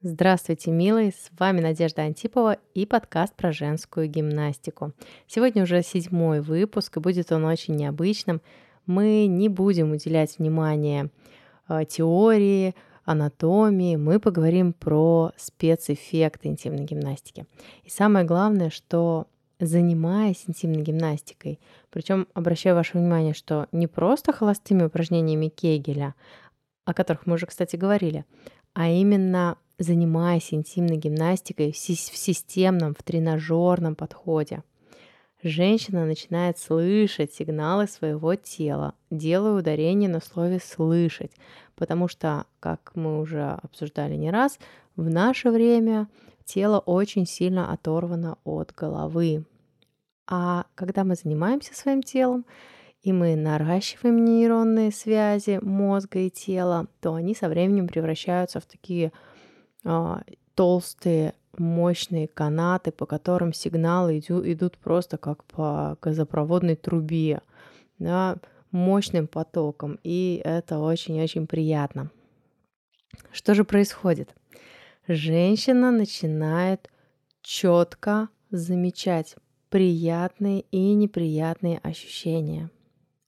Здравствуйте, милые! С вами Надежда Антипова и подкаст про женскую гимнастику. Сегодня уже седьмой выпуск, и будет он очень необычным. Мы не будем уделять внимание э, теории, анатомии, мы поговорим про спецэффекты интимной гимнастики. И самое главное, что занимаясь интимной гимнастикой, причем обращаю ваше внимание, что не просто холостыми упражнениями Кегеля, о которых мы уже, кстати, говорили, а именно занимаясь интимной гимнастикой в системном, в тренажерном подходе. Женщина начинает слышать сигналы своего тела. Делаю ударение на слове «слышать», потому что, как мы уже обсуждали не раз, в наше время тело очень сильно оторвано от головы. А когда мы занимаемся своим телом, и мы наращиваем нейронные связи мозга и тела, то они со временем превращаются в такие толстые мощные канаты, по которым сигналы идут просто как по газопроводной трубе, да, мощным потоком, и это очень-очень приятно. Что же происходит? Женщина начинает четко замечать приятные и неприятные ощущения.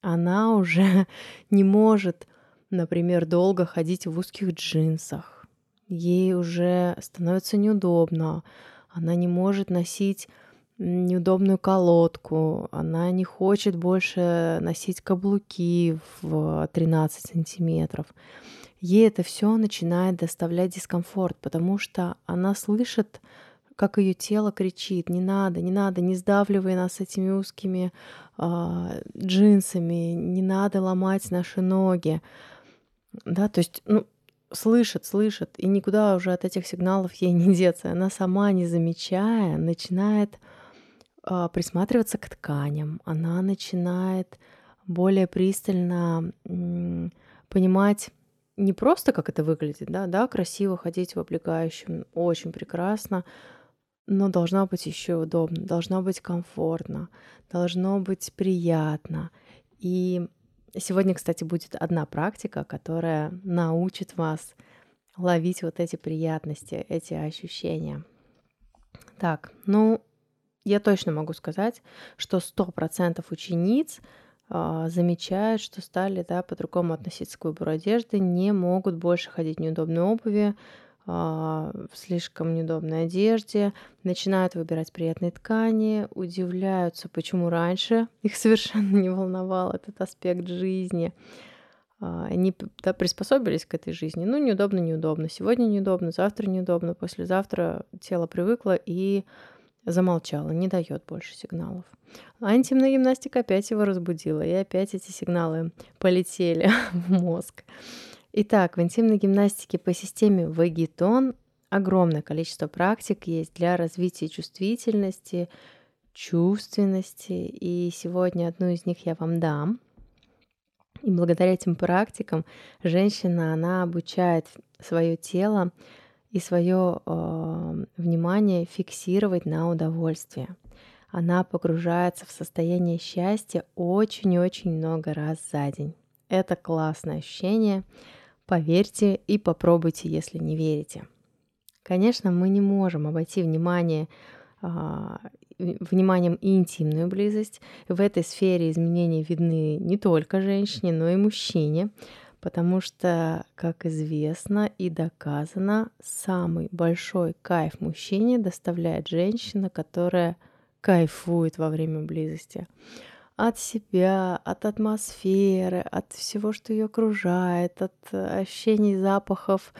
Она уже не может, например, долго ходить в узких джинсах, ей уже становится неудобно, она не может носить неудобную колодку, она не хочет больше носить каблуки в 13 сантиметров. Ей это все начинает доставлять дискомфорт, потому что она слышит, как ее тело кричит, не надо, не надо, не сдавливай нас этими узкими э, джинсами, не надо ломать наши ноги. Да, то есть, ну, слышит, слышит, и никуда уже от этих сигналов ей не деться. Она сама, не замечая, начинает а, присматриваться к тканям. Она начинает более пристально м, понимать не просто, как это выглядит, да, да, красиво ходить в облегающем, очень прекрасно, но должна быть еще удобно, должна быть комфортно, должно быть приятно. И Сегодня, кстати, будет одна практика, которая научит вас ловить вот эти приятности, эти ощущения. Так, ну, я точно могу сказать, что 100% учениц э, замечают, что стали да, по-другому относиться к выбору одежды, не могут больше ходить в неудобной обуви, в слишком неудобной одежде, начинают выбирать приятные ткани, удивляются, почему раньше их совершенно не волновал этот аспект жизни. А, они да, приспособились к этой жизни. Ну, неудобно, неудобно. Сегодня неудобно, завтра неудобно, послезавтра тело привыкло и замолчало, не дает больше сигналов. А интимная гимнастика опять его разбудила, и опять эти сигналы полетели в мозг. Итак, в интимной гимнастике по системе Вагитон огромное количество практик есть для развития чувствительности, чувственности, и сегодня одну из них я вам дам. И благодаря этим практикам женщина, она обучает свое тело и свое э, внимание фиксировать на удовольствие. Она погружается в состояние счастья очень-очень много раз за день. Это классное ощущение. Поверьте и попробуйте, если не верите. Конечно, мы не можем обойти внимание, а, вниманием и интимную близость. В этой сфере изменения видны не только женщине, но и мужчине, потому что, как известно и доказано, самый большой кайф мужчине доставляет женщина, которая кайфует во время близости от себя, от атмосферы, от всего, что ее окружает, от э, ощущений запахов,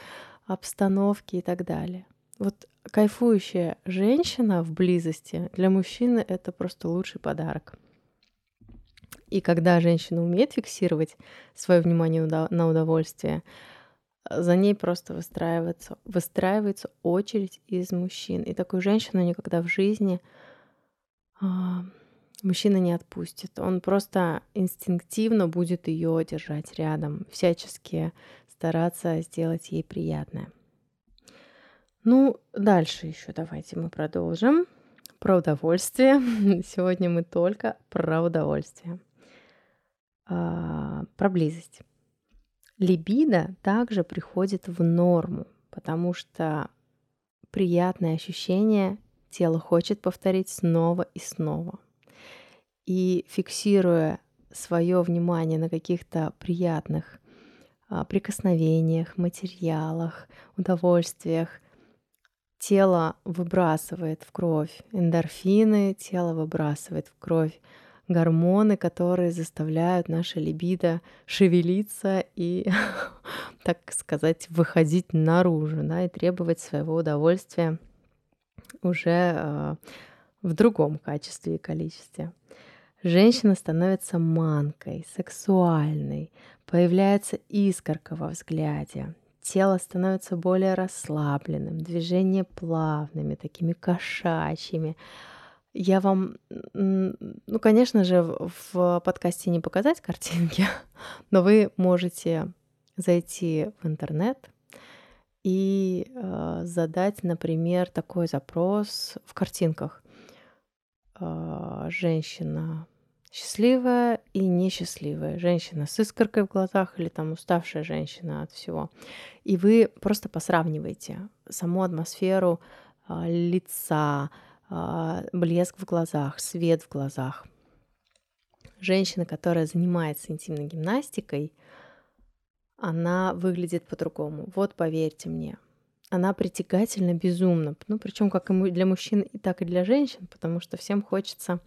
обстановки и так далее. Вот кайфующая женщина в близости для мужчины это просто лучший подарок. И когда женщина умеет фиксировать свое внимание на удовольствие, за ней просто выстраивается, выстраивается очередь из мужчин. И такую женщину никогда в жизни а, мужчина не отпустит. Он просто инстинктивно будет ее держать рядом, всячески стараться сделать ей приятное. Ну, дальше еще давайте мы продолжим. Про удовольствие. Сегодня мы только про удовольствие. А, про близость. Либидо также приходит в норму, потому что приятное ощущение тело хочет повторить снова и снова. И фиксируя свое внимание на каких-то приятных а, прикосновениях, материалах, удовольствиях, тело выбрасывает в кровь эндорфины, тело выбрасывает в кровь гормоны, которые заставляют наше либидо шевелиться и, так сказать, выходить наружу, да, и требовать своего удовольствия уже э, в другом качестве и количестве. Женщина становится манкой, сексуальной, появляется искорка во взгляде, тело становится более расслабленным, движения плавными, такими кошачьими, я вам, ну, конечно же, в подкасте не показать картинки, но вы можете зайти в интернет и э, задать, например, такой запрос в картинках. Э, женщина счастливая и несчастливая, женщина с искоркой в глазах или там уставшая женщина от всего. И вы просто посравниваете саму атмосферу э, лица, а, блеск в глазах, свет в глазах. Женщина, которая занимается интимной гимнастикой, она выглядит по-другому. Вот поверьте мне, она притягательна безумно. Ну, причем как и для мужчин, и так и для женщин, потому что всем хочется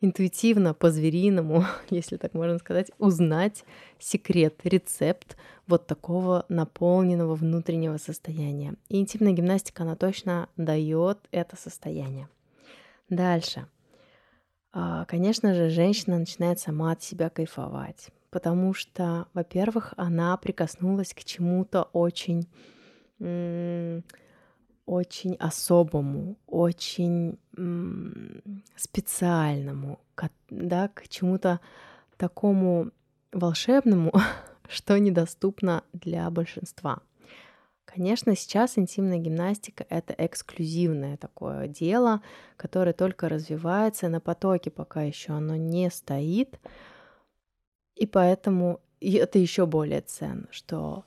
интуитивно, по-звериному, если так можно сказать, узнать секрет, рецепт вот такого наполненного внутреннего состояния. И интимная гимнастика, она точно дает это состояние. Дальше. А, конечно же, женщина начинает сама от себя кайфовать, потому что, во-первых, она прикоснулась к чему-то очень очень особому, очень специальному, да, к чему-то такому волшебному, что недоступно для большинства. Конечно, сейчас интимная гимнастика — это эксклюзивное такое дело, которое только развивается на потоке, пока еще оно не стоит. И поэтому это еще более ценно, что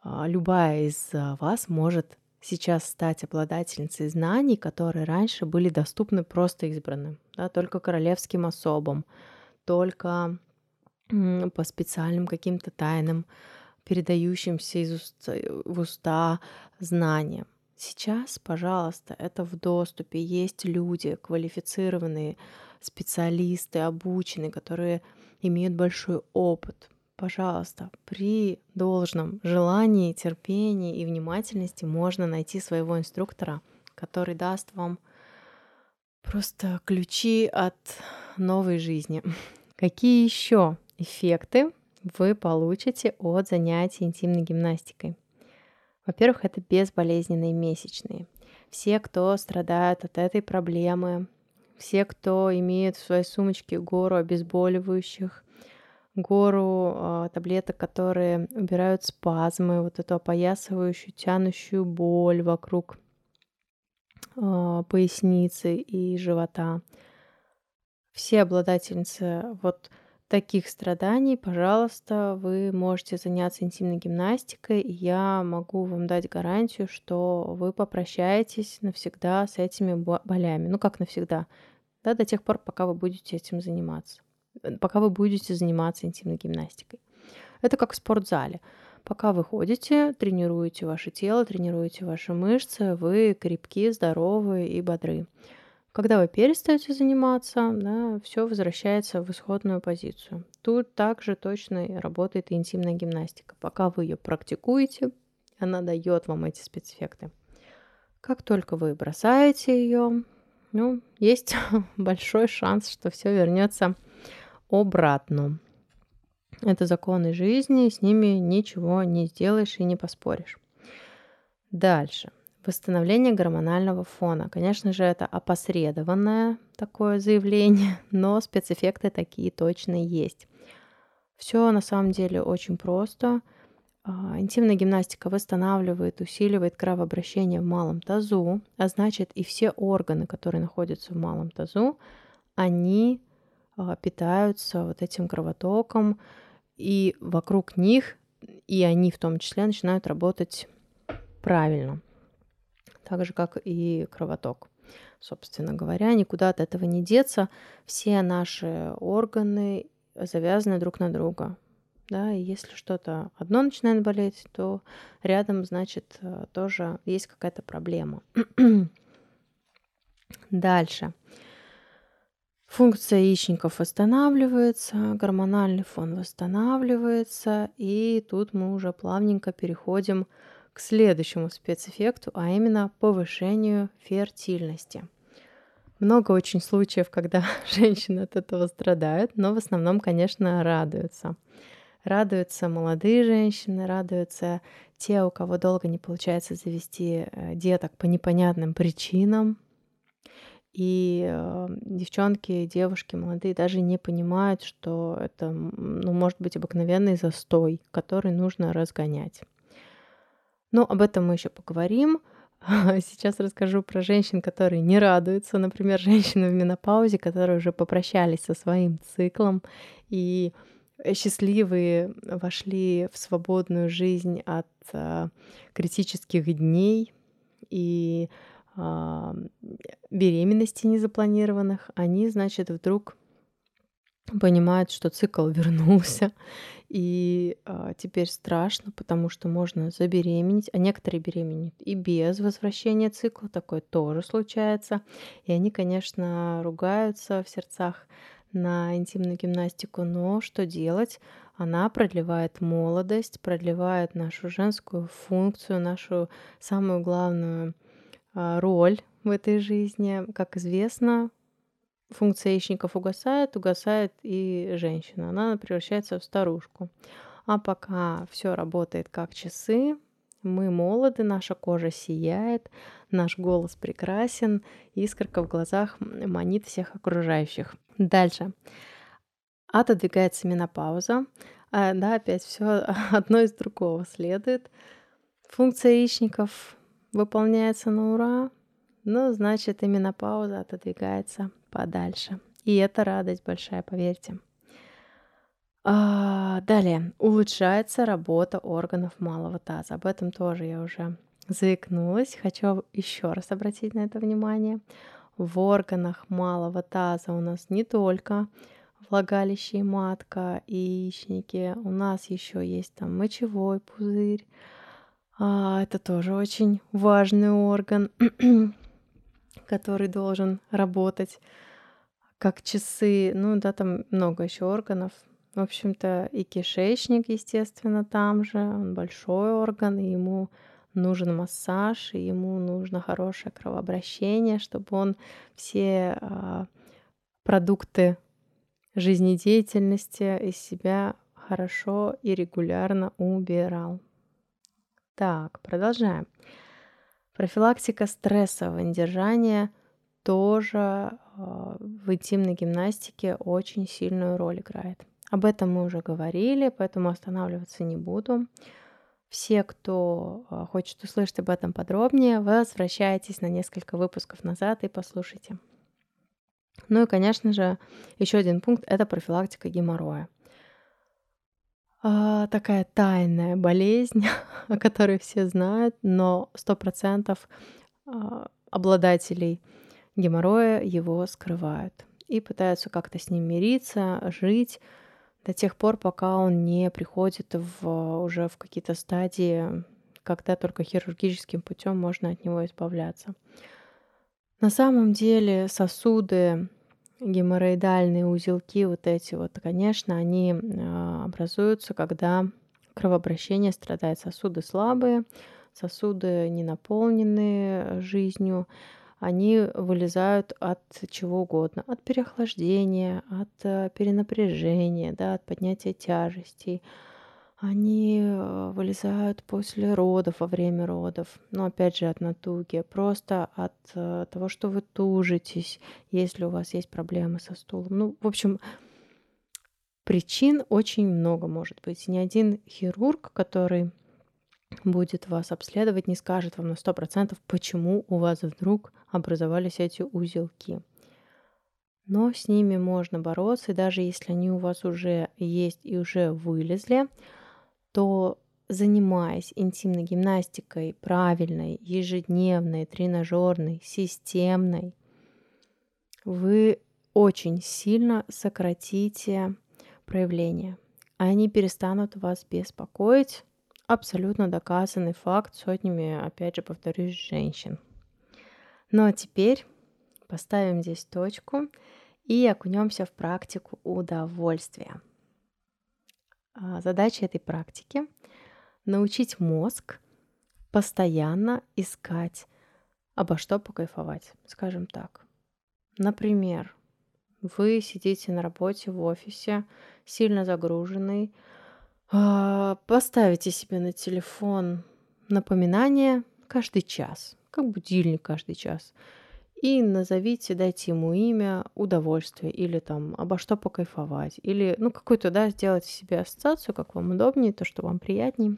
а, любая из вас может сейчас стать обладательницей знаний, которые раньше были доступны просто избранным, да, только королевским особам, только по специальным каким-то тайным, передающимся из уст в уста знаниям. Сейчас, пожалуйста, это в доступе. Есть люди, квалифицированные специалисты, обученные, которые имеют большой опыт, пожалуйста, при должном желании, терпении и внимательности можно найти своего инструктора, который даст вам просто ключи от новой жизни. Какие еще эффекты вы получите от занятий интимной гимнастикой? Во-первых, это безболезненные месячные. Все, кто страдают от этой проблемы, все, кто имеет в своей сумочке гору обезболивающих, гору э, таблеток, которые убирают спазмы, вот эту опоясывающую, тянущую боль вокруг э, поясницы и живота. Все обладательницы вот таких страданий, пожалуйста, вы можете заняться интимной гимнастикой, и я могу вам дать гарантию, что вы попрощаетесь навсегда с этими болями. Ну как навсегда? Да, до тех пор, пока вы будете этим заниматься. Пока вы будете заниматься интимной гимнастикой. Это как в спортзале. Пока вы ходите, тренируете ваше тело, тренируете ваши мышцы, вы крепки, здоровы и бодры. Когда вы перестаете заниматься, да, все возвращается в исходную позицию. Тут также точно работает интимная гимнастика. Пока вы ее практикуете, она дает вам эти спецэффекты. Как только вы бросаете ее, ну, есть большой шанс, что все вернется обратно. Это законы жизни, с ними ничего не сделаешь и не поспоришь. Дальше. Восстановление гормонального фона. Конечно же, это опосредованное такое заявление, но спецэффекты такие точно есть. Все на самом деле очень просто. А, интимная гимнастика восстанавливает, усиливает кровообращение в малом тазу, а значит и все органы, которые находятся в малом тазу, они питаются вот этим кровотоком, и вокруг них, и они в том числе, начинают работать правильно. так же, как и кровоток. Собственно говоря, никуда от этого не деться. Все наши органы завязаны друг на друга. Да, и если что-то одно начинает болеть, то рядом, значит, э, тоже есть какая-то проблема. Дальше. Функция яичников восстанавливается, гормональный фон восстанавливается, и тут мы уже плавненько переходим к следующему спецэффекту, а именно повышению фертильности. Много очень случаев, когда женщины от этого страдают, но в основном, конечно, радуются. Радуются молодые женщины, радуются те, у кого долго не получается завести э, деток по непонятным причинам, и э, девчонки, девушки молодые даже не понимают, что это, ну, может быть обыкновенный застой, который нужно разгонять. Но об этом мы еще поговорим. Сейчас расскажу про женщин, которые не радуются. Например, женщины в менопаузе, которые уже попрощались со своим циклом и счастливые вошли в свободную жизнь от э, критических дней и а, беременности незапланированных, они, значит, вдруг понимают, что цикл вернулся, и а, теперь страшно, потому что можно забеременеть, а некоторые беременеют и без возвращения цикла, такое тоже случается. И они, конечно, ругаются в сердцах на интимную гимнастику, но что делать? Она продлевает молодость, продлевает нашу женскую функцию, нашу самую главную роль в этой жизни. Как известно, функция яичников угасает, угасает и женщина. Она превращается в старушку. А пока все работает как часы, мы молоды, наша кожа сияет, наш голос прекрасен, искорка в глазах манит всех окружающих. Дальше. Отодвигается менопауза. А, да, опять все одно из другого следует. Функция яичников выполняется на ура, ну, значит, и менопауза отодвигается подальше. И это радость большая, поверьте. А, далее, улучшается работа органов малого таза. Об этом тоже я уже заикнулась. Хочу еще раз обратить на это внимание. В органах малого таза у нас не только влагалище и матка и яичники, у нас еще есть там мочевой пузырь, а, это тоже очень важный орган, который должен работать как часы. Ну да, там много еще органов. В общем-то, и кишечник, естественно, там же. Он большой орган, и ему нужен массаж, и ему нужно хорошее кровообращение, чтобы он все а, продукты жизнедеятельности из себя хорошо и регулярно убирал. Так, продолжаем. Профилактика стрессового недержания тоже а, в интимной гимнастике очень сильную роль играет. Об этом мы уже говорили, поэтому останавливаться не буду. Все, кто а, хочет услышать об этом подробнее, возвращайтесь на несколько выпусков назад и послушайте. Ну и, конечно же, еще один пункт – это профилактика геморроя. А, такая тайная болезнь, о которой все знают, но сто процентов а, обладателей геморроя его скрывают и пытаются как-то с ним мириться, жить до тех пор, пока он не приходит в, уже в какие-то стадии, когда только хирургическим путем можно от него избавляться. На самом деле сосуды геморроидальные узелки, вот эти вот, конечно, они а, образуются, когда кровообращение страдает. Сосуды слабые, сосуды не наполненные жизнью, они вылезают от чего угодно, от переохлаждения, от э, перенапряжения, да, от поднятия тяжестей, они э, вылезают после родов, во время родов. Но опять же от натуги, просто от э, того, что вы тужитесь, если у вас есть проблемы со стулом. Ну, в общем, причин очень много может быть. Ни один хирург, который будет вас обследовать, не скажет вам на 100%, почему у вас вдруг образовались эти узелки. Но с ними можно бороться, и даже если они у вас уже есть и уже вылезли, то занимаясь интимной гимнастикой правильной, ежедневной, тренажерной, системной, вы очень сильно сократите проявления. Они перестанут вас беспокоить. Абсолютно доказанный факт сотнями, опять же, повторюсь, женщин. Ну а теперь поставим здесь точку и окунемся в практику удовольствия. А, задача этой практики – научить мозг постоянно искать обо что покайфовать, скажем так. Например, вы сидите на работе в офисе, сильно загруженный, а, поставите себе на телефон напоминание каждый час, как будильник каждый час, и назовите, дайте ему имя удовольствие или там обо что покайфовать, или ну какую-то, да, сделайте себе ассоциацию, как вам удобнее, то, что вам приятнее.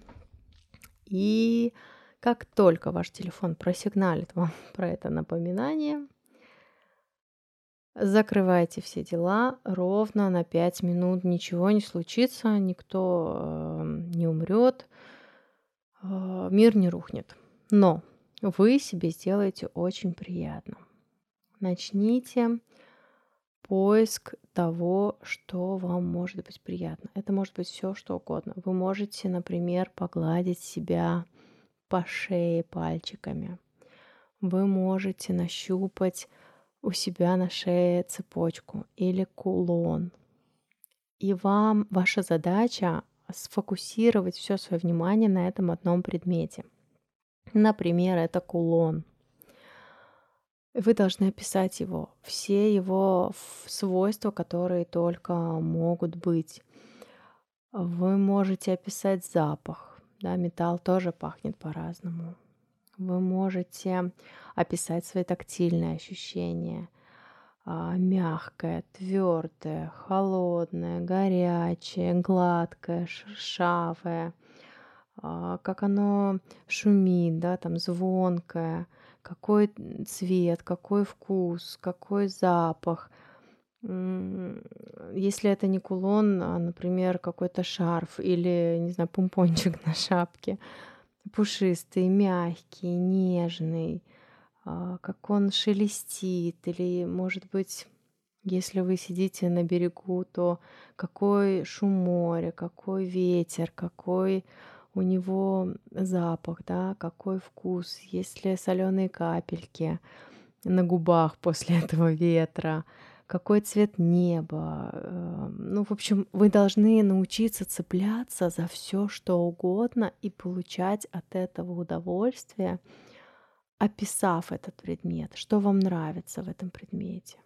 И как только ваш телефон просигналит вам про это напоминание, Закрывайте все дела ровно на 5 минут. Ничего не случится, никто э, не умрет, э, мир не рухнет. Но вы себе сделаете очень приятно. Начните поиск того, что вам может быть приятно. Это может быть все, что угодно. Вы можете, например, погладить себя по шее пальчиками. Вы можете нащупать у себя на шее цепочку или кулон. И вам ваша задача сфокусировать все свое внимание на этом одном предмете. Например, это кулон. Вы должны описать его, все его свойства, которые только могут быть. Вы можете описать запах. Да, металл тоже пахнет по-разному. Вы можете описать свои тактильные ощущения. А, мягкое, твердое, холодное, горячее, гладкое, шершавое, а, как оно шумит, да, там звонкое, какой цвет, какой вкус, какой запах. Если это не кулон, а, например, какой-то шарф или, не знаю, помпончик на шапке, пушистый, мягкий, нежный, а, как он шелестит, или, может быть, если вы сидите на берегу, то какой шум моря, какой ветер, какой у него запах, да, какой вкус, есть ли соленые капельки на губах после этого ветра, какой цвет неба. Э, ну, в общем, вы должны научиться цепляться за все, что угодно и получать от этого удовольствие, описав этот предмет, что вам нравится в этом предмете.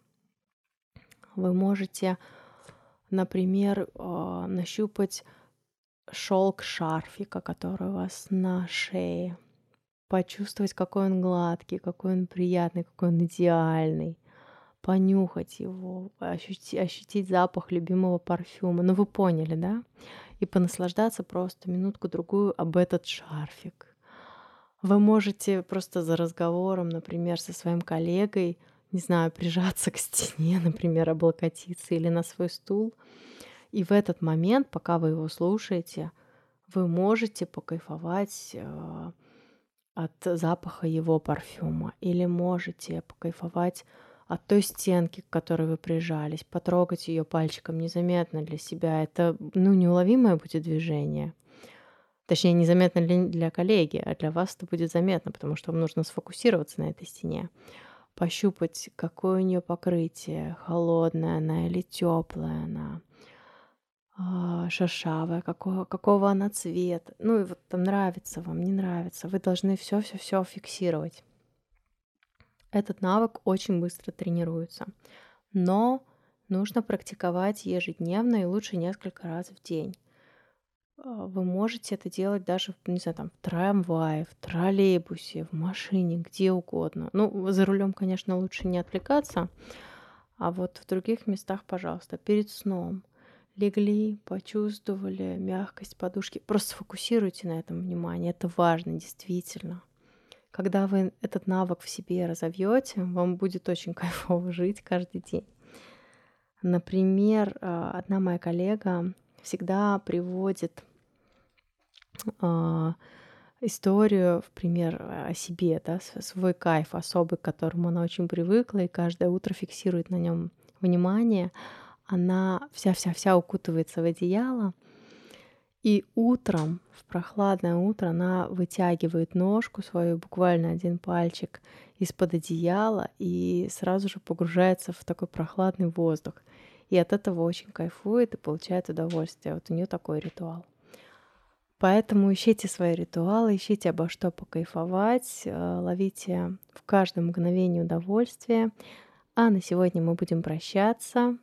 Вы можете, например, э, нащупать шелк шарфика, который у вас на шее, почувствовать, какой он гладкий, какой он приятный, какой он идеальный понюхать его, ощутить, ощутить запах любимого парфюма. Ну, вы поняли, да? И понаслаждаться просто минутку-другую об этот шарфик. Вы можете просто за разговором, например, со своим коллегой, не знаю, прижаться к стене, например, облокотиться или на свой стул. И в этот момент, пока вы его слушаете, вы можете покайфовать э, от запаха его парфюма или можете покайфовать от той стенки, к которой вы прижались, потрогать ее пальчиком незаметно для себя. Это, ну, неуловимое будет движение. Точнее, незаметно для, для коллеги, а для вас это будет заметно, потому что вам нужно сфокусироваться на этой стене. Пощупать, какое у нее покрытие, холодная она или теплая она, шершавая, какого, какого она цвет. Ну и вот там нравится вам, не нравится. Вы должны все-все-все фиксировать. Этот навык очень быстро тренируется, но нужно практиковать ежедневно и лучше несколько раз в день. А, вы можете это делать даже, не знаю, там, в трамвае, в троллейбусе, в машине, где угодно. Ну, за рулем, конечно, лучше не отвлекаться, а вот в других местах, пожалуйста, перед сном легли, почувствовали мягкость подушки. Просто сфокусируйте на этом внимание. Это важно, действительно. Когда вы этот навык в себе разовьете, вам будет очень кайфово жить каждый день. Например, а, одна моя коллега всегда приводит а, историю, в пример о себе, да, свой кайф особый, к которому она очень привыкла, и каждое утро фиксирует на нем внимание, она вся-вся-вся укутывается в одеяло, и утром, в прохладное утро, она вытягивает ножку свою, буквально один пальчик из-под одеяла и сразу же погружается в такой прохладный воздух. И от этого очень кайфует и получает удовольствие. Вот у нее такой ритуал. Поэтому ищите свои ритуалы, ищите обо что покайфовать, э, ловите в каждом мгновении удовольствие. А на сегодня мы будем прощаться.